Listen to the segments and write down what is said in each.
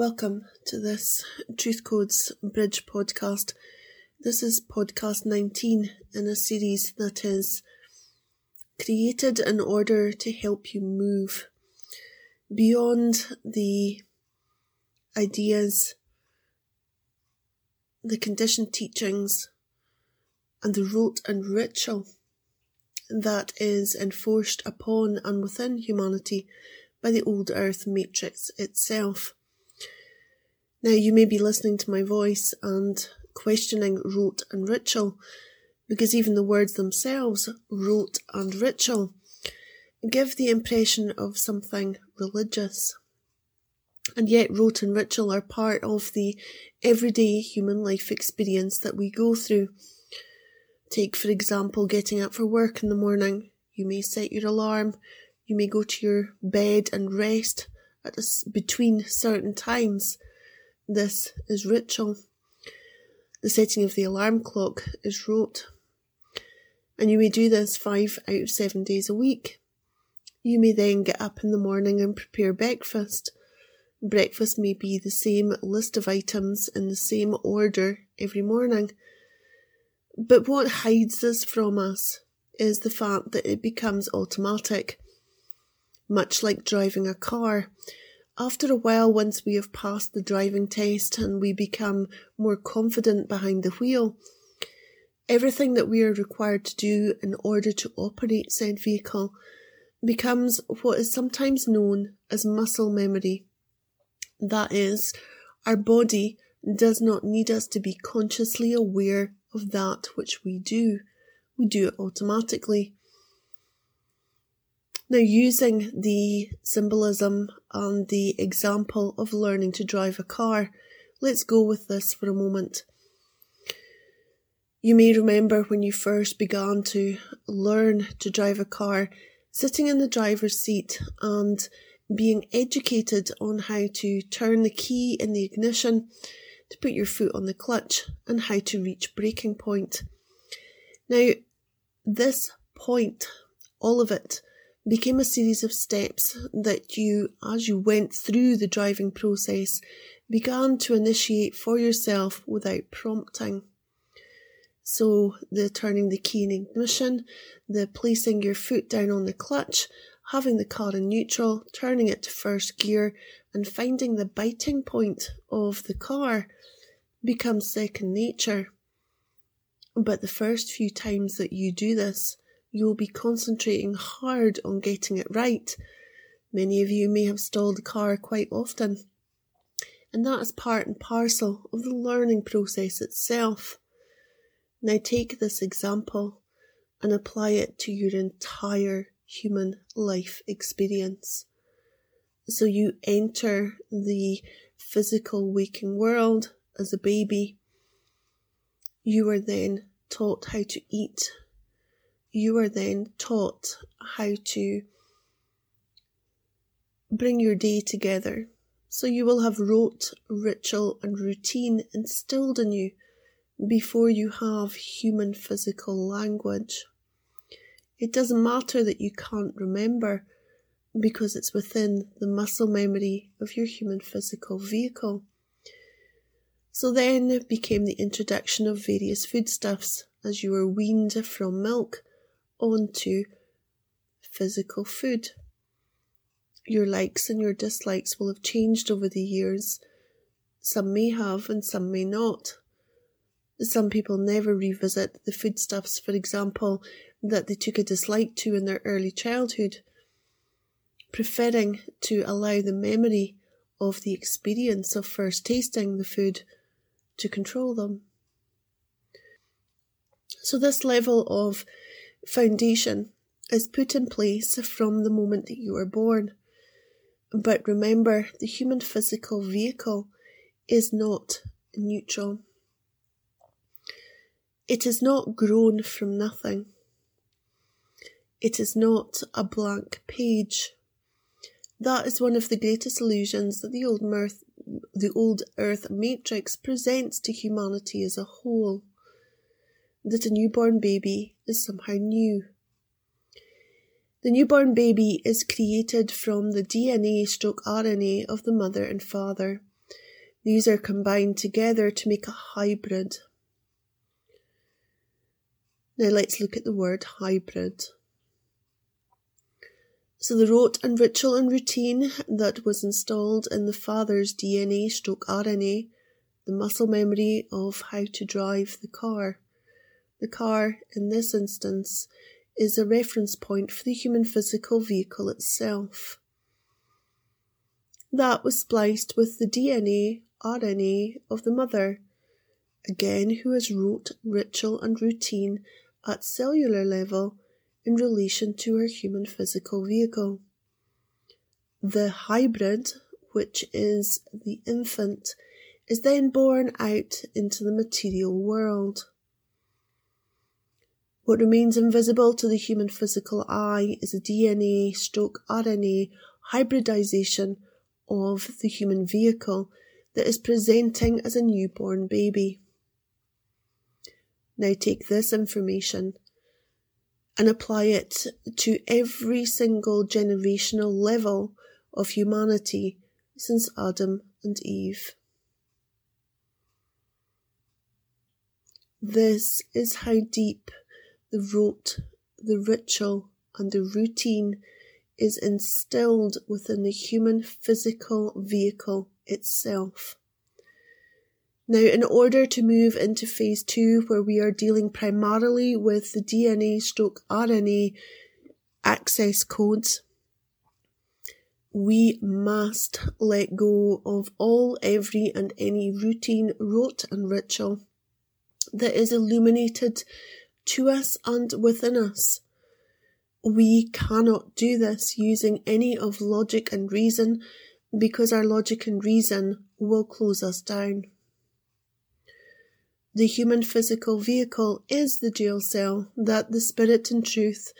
Welcome to this Truth Codes Bridge podcast. This is podcast 19 in a series that is created in order to help you move beyond the ideas, the conditioned teachings, and the rote and ritual that is enforced upon and within humanity by the old earth matrix itself. Now, you may be listening to my voice and questioning rote and ritual, because even the words themselves, rote and ritual, give the impression of something religious. And yet, rote and ritual are part of the everyday human life experience that we go through. Take, for example, getting up for work in the morning. You may set your alarm. You may go to your bed and rest at a, between certain times. This is ritual. The setting of the alarm clock is rote. And you may do this five out of seven days a week. You may then get up in the morning and prepare breakfast. Breakfast may be the same list of items in the same order every morning. But what hides this from us is the fact that it becomes automatic. Much like driving a car, after a while, once we have passed the driving test and we become more confident behind the wheel, everything that we are required to do in order to operate said vehicle becomes what is sometimes known as muscle memory. That is, our body does not need us to be consciously aware of that which we do. We do it automatically. Now, using the symbolism and the example of learning to drive a car, let's go with this for a moment. You may remember when you first began to learn to drive a car, sitting in the driver's seat and being educated on how to turn the key in the ignition, to put your foot on the clutch, and how to reach braking point. Now, this point, all of it, became a series of steps that you, as you went through the driving process, began to initiate for yourself without prompting. So, the turning the key in ignition, the placing your foot down on the clutch, having the car in neutral, turning it to first gear, and finding the biting point of the car becomes second nature. But the first few times that you do this, you'll be concentrating hard on getting it right. Many of you may have stalled the car quite often. And that is part and parcel of the learning process itself. Now take this example and apply it to your entire human life experience. So you enter the physical waking world as a baby. You are then taught how to eat, you are then taught how to bring your day together. So you will have rote, ritual, and routine instilled in you before you have human physical language. It doesn't matter that you can't remember because it's within the muscle memory of your human physical vehicle. So then became the introduction of various foodstuffs as you were weaned from milk onto physical food. Your likes and your dislikes will have changed over the years. Some may have and some may not. Some people never revisit the foodstuffs, for example, that they took a dislike to in their early childhood, preferring to allow the memory of the experience of first tasting the food to control them. So, this level of foundation is put in place from the moment that you are born. But remember, the human physical vehicle is not neutral. It is not grown from nothing. It is not a blank page. That is one of the greatest illusions that the old mirth, the old earth matrix presents to humanity as a whole that a newborn baby is somehow new. The newborn baby is created from the DNA stroke RNA of the mother and father. These are combined together to make a hybrid. Now let's look at the word hybrid. So the rote and ritual and routine that was installed in the father's DNA stroke RNA, the muscle memory of how to drive the car. The car, in this instance, is a reference point for the human physical vehicle itself. That was spliced with the DNA, RNA of the mother, again who has rote, ritual and routine at cellular level in relation to her human physical vehicle. The hybrid, which is the infant, is then born out into the material world. What remains invisible to the human physical eye is a DNA stroke RNA hybridization of the human vehicle that is presenting as a newborn baby. Now take this information and apply it to every single generational level of humanity since Adam and Eve. This is how deep the rote, the ritual, and the routine is instilled within the human physical vehicle itself. Now, in order to move into phase two, where we are dealing primarily with the DNA stroke RNA access codes, we must let go of all, every, and any routine, rote, and ritual that is illuminated to us and within us. We cannot do this using any of logic and reason because our logic and reason will close us down. The human physical vehicle is the jail cell that the spirit and truth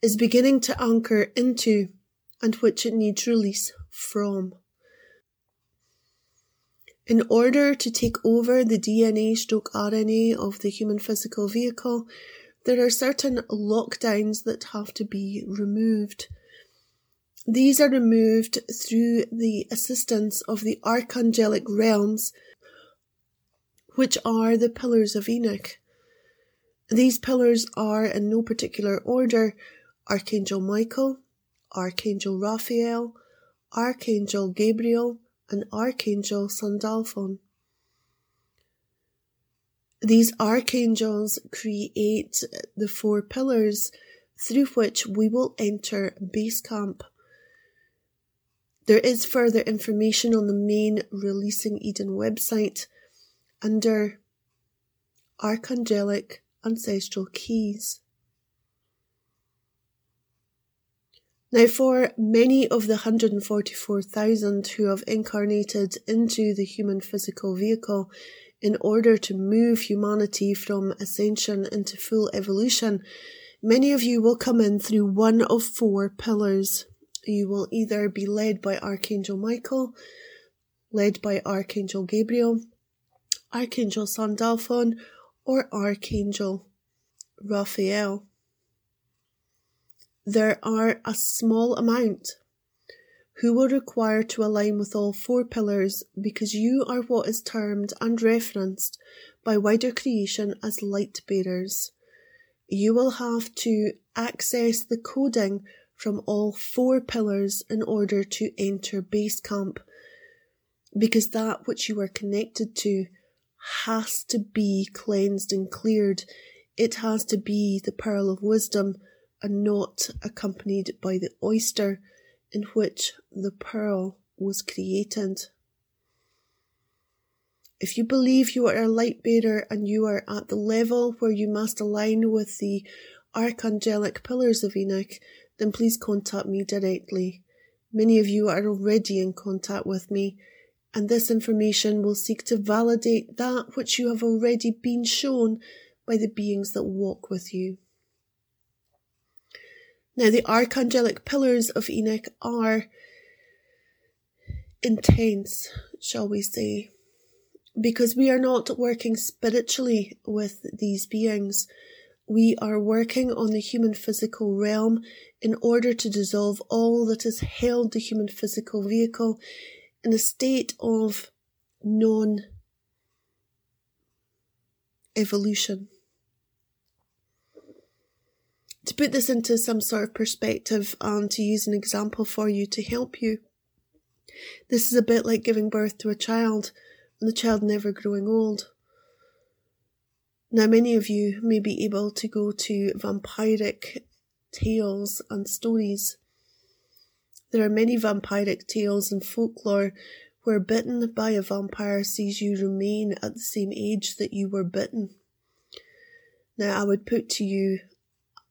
is beginning to anchor into and which it needs release from. In order to take over the DNA stroke RNA of the human physical vehicle, there are certain lockdowns that have to be removed. These are removed through the assistance of the archangelic realms, which are the pillars of Enoch. These pillars are in no particular order Archangel Michael, Archangel Raphael, Archangel Gabriel, and Archangel Sandalphon. These archangels create the four pillars through which we will enter base camp. There is further information on the main Releasing Eden website under Archangelic Ancestral Keys. Now, for many of the 144,000 who have incarnated into the human physical vehicle in order to move humanity from ascension into full evolution, many of you will come in through one of four pillars. You will either be led by Archangel Michael, led by Archangel Gabriel, Archangel Sandalphon, or Archangel Raphael. There are a small amount who will require to align with all four pillars because you are what is termed and referenced by wider creation as light bearers. You will have to access the coding from all four pillars in order to enter base camp because that which you are connected to has to be cleansed and cleared. It has to be the pearl of wisdom and not accompanied by the oyster in which the pearl was created. If you believe you are a light bearer and you are at the level where you must align with the archangelic pillars of Enoch, then please contact me directly. Many of you are already in contact with me, and this information will seek to validate that which you have already been shown by the beings that walk with you. Now, the archangelic pillars of Enoch are intense, shall we say, because we are not working spiritually with these beings. We are working on the human physical realm in order to dissolve all that has held the human physical vehicle in a state of non evolution. To put this into some sort of perspective and to use an example for you to help you, this is a bit like giving birth to a child and the child never growing old. Now, many of you may be able to go to vampiric tales and stories. There are many vampiric tales and folklore where bitten by a vampire sees you remain at the same age that you were bitten. Now, I would put to you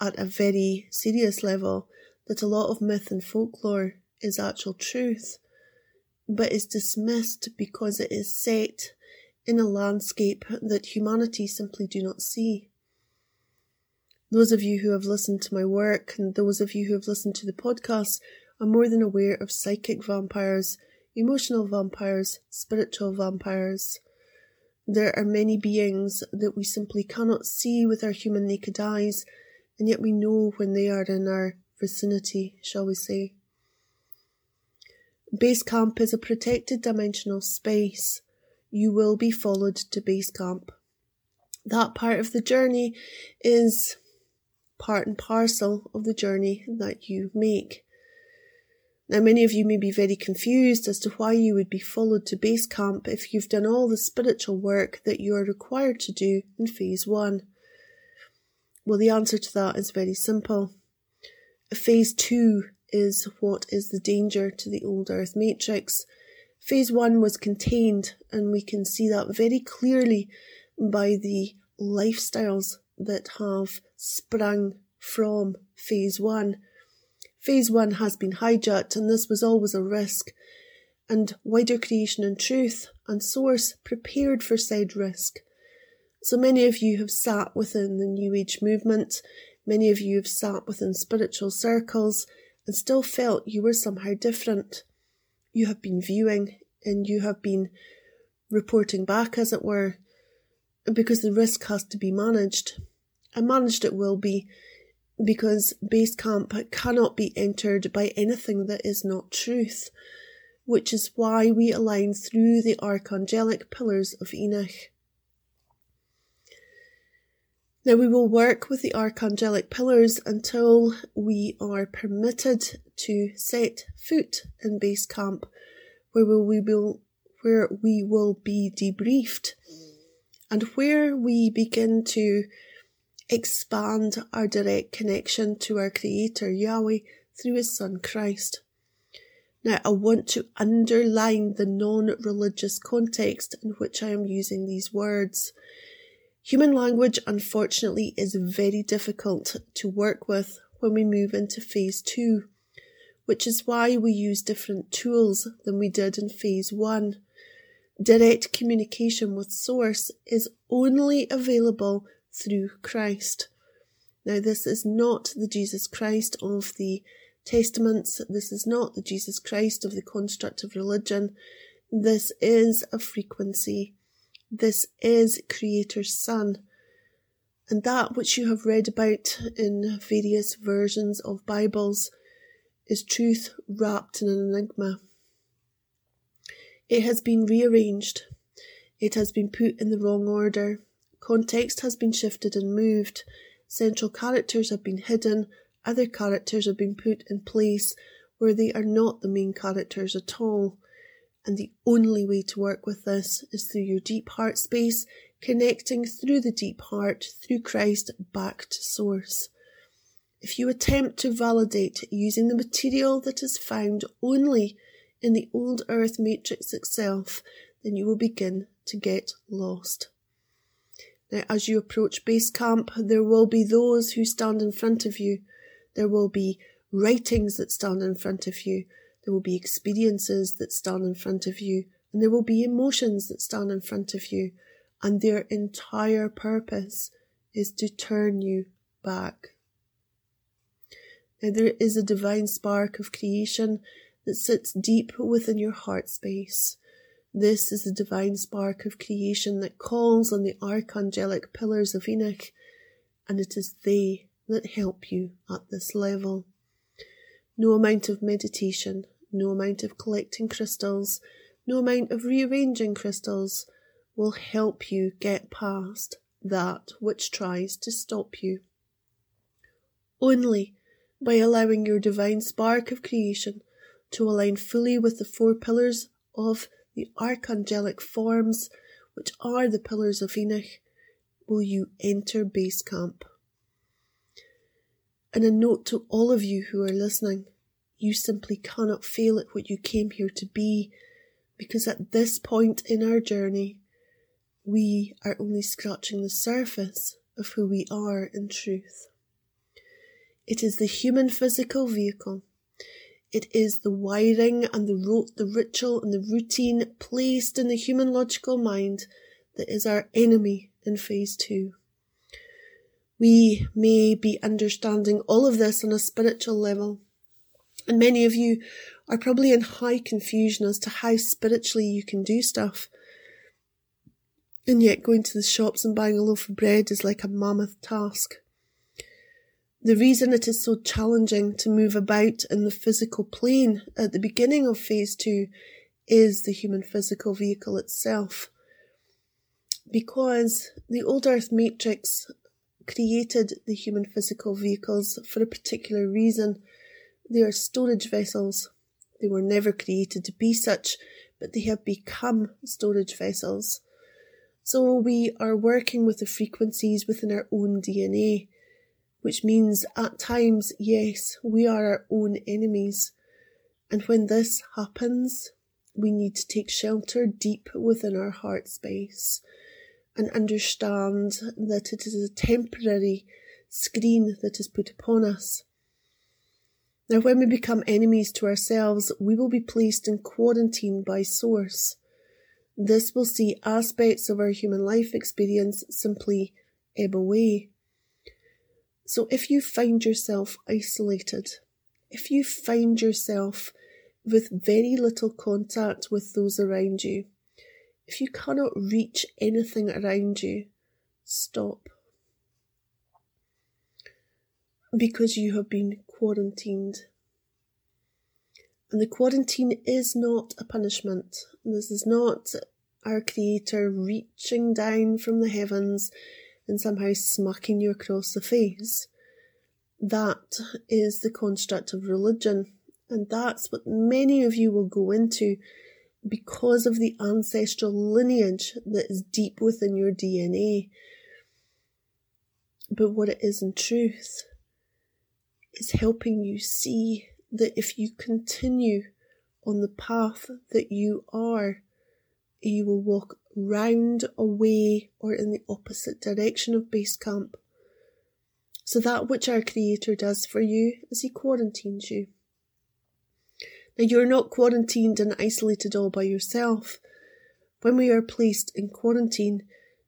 at a very serious level that a lot of myth and folklore is actual truth, but is dismissed because it is set in a landscape that humanity simply do not see. Those of you who have listened to my work and those of you who have listened to the podcast are more than aware of psychic vampires, emotional vampires, spiritual vampires. There are many beings that we simply cannot see with our human naked eyes and yet we know when they are in our vicinity, shall we say. Base camp is a protected dimensional space. You will be followed to base camp. That part of the journey is part and parcel of the journey that you make. Now, many of you may be very confused as to why you would be followed to base camp if you've done all the spiritual work that you are required to do in phase one. Well, the answer to that is very simple. Phase two is what is the danger to the old Earth matrix. Phase one was contained, and we can see that very clearly by the lifestyles that have sprung from phase one. Phase one has been hijacked, and this was always a risk. And wider creation and truth and source prepared for said risk. So many of you have sat within the New Age movement, many of you have sat within spiritual circles and still felt you were somehow different. You have been viewing and you have been reporting back, as it were, because the risk has to be managed. And managed it will be because base camp cannot be entered by anything that is not truth, which is why we align through the archangelic pillars of Enoch. Now we will work with the archangelic pillars until we are permitted to set foot in base camp, where we will where we will be debriefed, and where we begin to expand our direct connection to our Creator Yahweh through His Son Christ. Now, I want to underline the non religious context in which I am using these words. Human language, unfortunately, is very difficult to work with when we move into phase two, which is why we use different tools than we did in phase one. Direct communication with Source is only available through Christ. Now, this is not the Jesus Christ of the Testaments. This is not the Jesus Christ of the construct of religion. This is a frequency this is Creator's Son. And that which you have read about in various versions of Bibles is truth wrapped in an enigma. It has been rearranged. It has been put in the wrong order. Context has been shifted and moved. Central characters have been hidden. Other characters have been put in place where they are not the main characters at all. And the only way to work with this is through your deep heart space, connecting through the deep heart, through Christ, back to source. If you attempt to validate using the material that is found only in the old earth matrix itself, then you will begin to get lost. Now, as you approach base camp, there will be those who stand in front of you. There will be writings that stand in front of you. There will be experiences that stand in front of you, and there will be emotions that stand in front of you, and their entire purpose is to turn you back. Now, there is a divine spark of creation that sits deep within your heart space. This is the divine spark of creation that calls on the archangelic pillars of Enoch, and it is they that help you at this level. No amount of meditation, no amount of collecting crystals, no amount of rearranging crystals will help you get past that which tries to stop you. Only by allowing your divine spark of creation to align fully with the four pillars of the archangelic forms, which are the pillars of Enoch, will you enter base camp. And a note to all of you who are listening you simply cannot fail at what you came here to be, because at this point in our journey, we are only scratching the surface of who we are in truth. It is the human physical vehicle. It is the wiring and the rote, the ritual and the routine placed in the human logical mind that is our enemy in phase two. We may be understanding all of this on a spiritual level, and many of you are probably in high confusion as to how spiritually you can do stuff. And yet going to the shops and buying a loaf of bread is like a mammoth task. The reason it is so challenging to move about in the physical plane at the beginning of phase two is the human physical vehicle itself. Because the old earth matrix created the human physical vehicles for a particular reason they are storage vessels. They were never created to be such, but they have become storage vessels. So we are working with the frequencies within our own DNA, which means at times, yes, we are our own enemies. And when this happens, we need to take shelter deep within our heart space and understand that it is a temporary screen that is put upon us now, when we become enemies to ourselves, we will be placed in quarantine by Source. This will see aspects of our human life experience simply ebb away. So, if you find yourself isolated, if you find yourself with very little contact with those around you, if you cannot reach anything around you, stop. Because you have been quarantined. And the quarantine is not a punishment. This is not our Creator reaching down from the heavens and somehow smacking you across the face. That is the construct of religion, and that's what many of you will go into because of the ancestral lineage that is deep within your DNA. But what it is in truth is helping you see that if you continue on the path that you are, you will walk round, away, or in the opposite direction of base camp. So that which our Creator does for you is He quarantines you. Now you're not quarantined and isolated all by yourself. When we are placed in quarantine,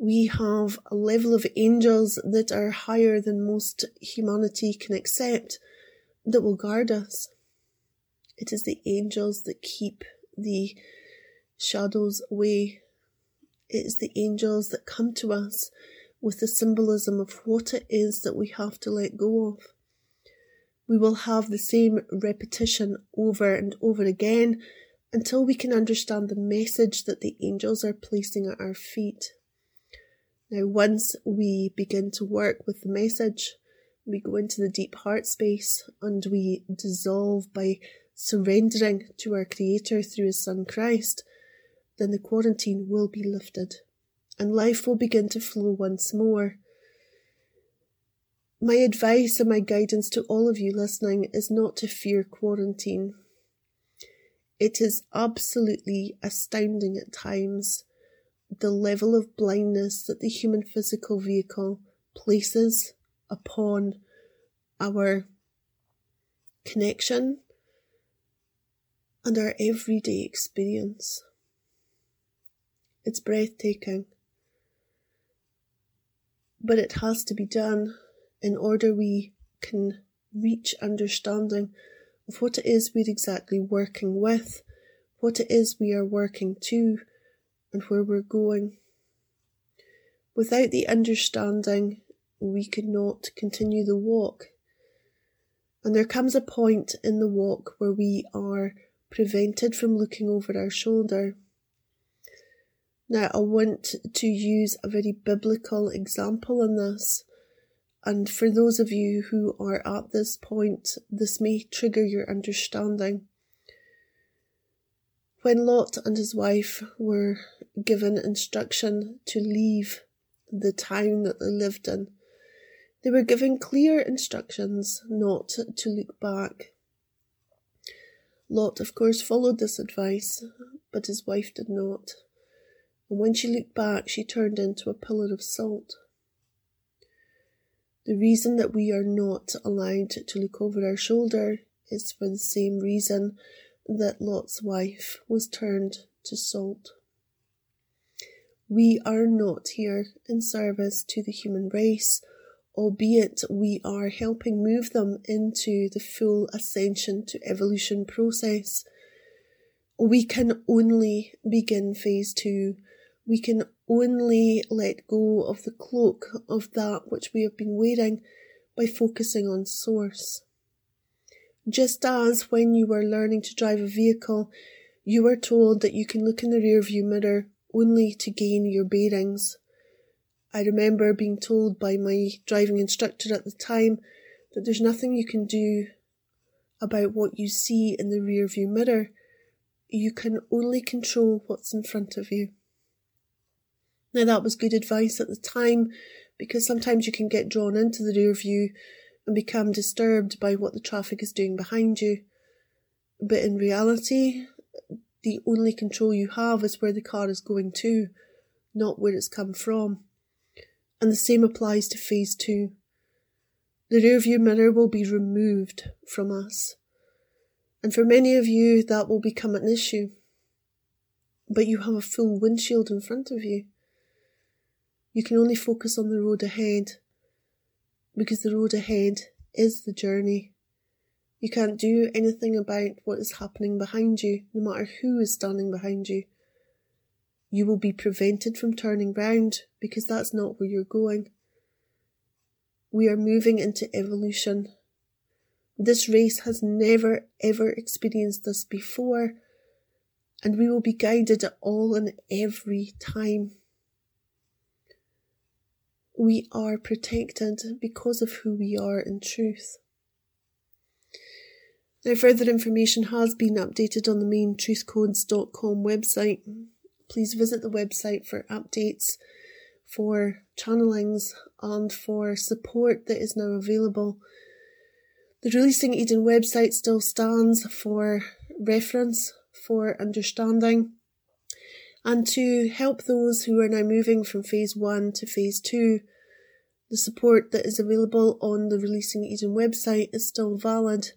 we have a level of angels that are higher than most humanity can accept that will guard us. It is the angels that keep the shadows away. It is the angels that come to us with the symbolism of what it is that we have to let go of. We will have the same repetition over and over again until we can understand the message that the angels are placing at our feet. Now, once we begin to work with the message, we go into the deep heart space and we dissolve by surrendering to our Creator through His Son Christ, then the quarantine will be lifted and life will begin to flow once more. My advice and my guidance to all of you listening is not to fear quarantine. It is absolutely astounding at times the level of blindness that the human physical vehicle places upon our connection and our everyday experience. It's breathtaking. But it has to be done in order we can reach understanding of what it is we're exactly working with, what it is we are working to, and where we're going. Without the understanding, we could not continue the walk. And there comes a point in the walk where we are prevented from looking over our shoulder. Now, I want to use a very biblical example in this. And for those of you who are at this point, this may trigger your understanding. When Lot and his wife were given instruction to leave the town that they lived in, they were given clear instructions not to look back. Lot, of course, followed this advice, but his wife did not. And when she looked back, she turned into a pillar of salt. The reason that we are not allowed to look over our shoulder is for the same reason that Lot's wife was turned to salt. We are not here in service to the human race albeit we are helping move them into the full ascension to evolution process. We can only begin phase two. We can only let go of the cloak of that which we have been wearing by focusing on source. Just as when you were learning to drive a vehicle, you were told that you can look in the rearview mirror only to gain your bearings. I remember being told by my driving instructor at the time that there's nothing you can do about what you see in the rear view mirror. You can only control what's in front of you. Now that was good advice at the time because sometimes you can get drawn into the rear view and become disturbed by what the traffic is doing behind you. But in reality, the only control you have is where the car is going to, not where it's come from and the same applies to phase two. The rearview mirror will be removed from us. And for many of you, that will become an issue. But you have a full windshield in front of you. You can only focus on the road ahead because the road ahead is the journey. You can't do anything about what is happening behind you, no matter who is standing behind you. You will be prevented from turning round because that's not where you're going. We are moving into evolution. This race has never ever experienced this before, and we will be guided at all and every time. We are protected because of who we are in truth. Now, further information has been updated on the main truthcodes.com website please visit the website for updates, for channelings, and for support that is now available. The Releasing Eden website still stands for reference, for understanding, and to help those who are now moving from phase one to phase two. The support that is available on the Releasing Eden website is still valid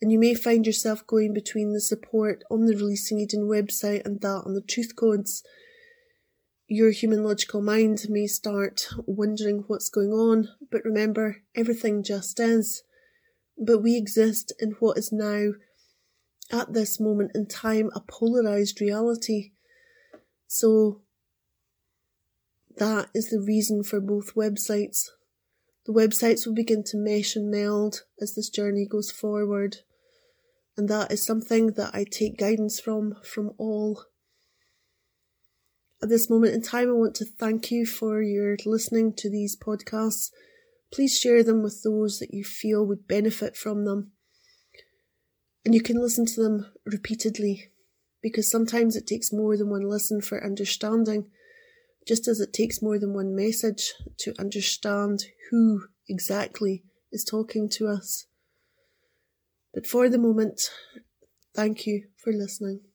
and you may find yourself going between the support on the Releasing Eden website and that on the Truth Codes. Your human logical mind may start wondering what's going on, but remember, everything just is. But we exist in what is now, at this moment in time, a polarized reality. So, that is the reason for both websites. The websites will begin to mesh and meld as this journey goes forward and that is something that I take guidance from from all. At this moment in time, I want to thank you for your listening to these podcasts. Please share them with those that you feel would benefit from them. And you can listen to them repeatedly because sometimes it takes more than one listen for understanding, just as it takes more than one message to understand who exactly is talking to us. But for the moment, thank you for listening.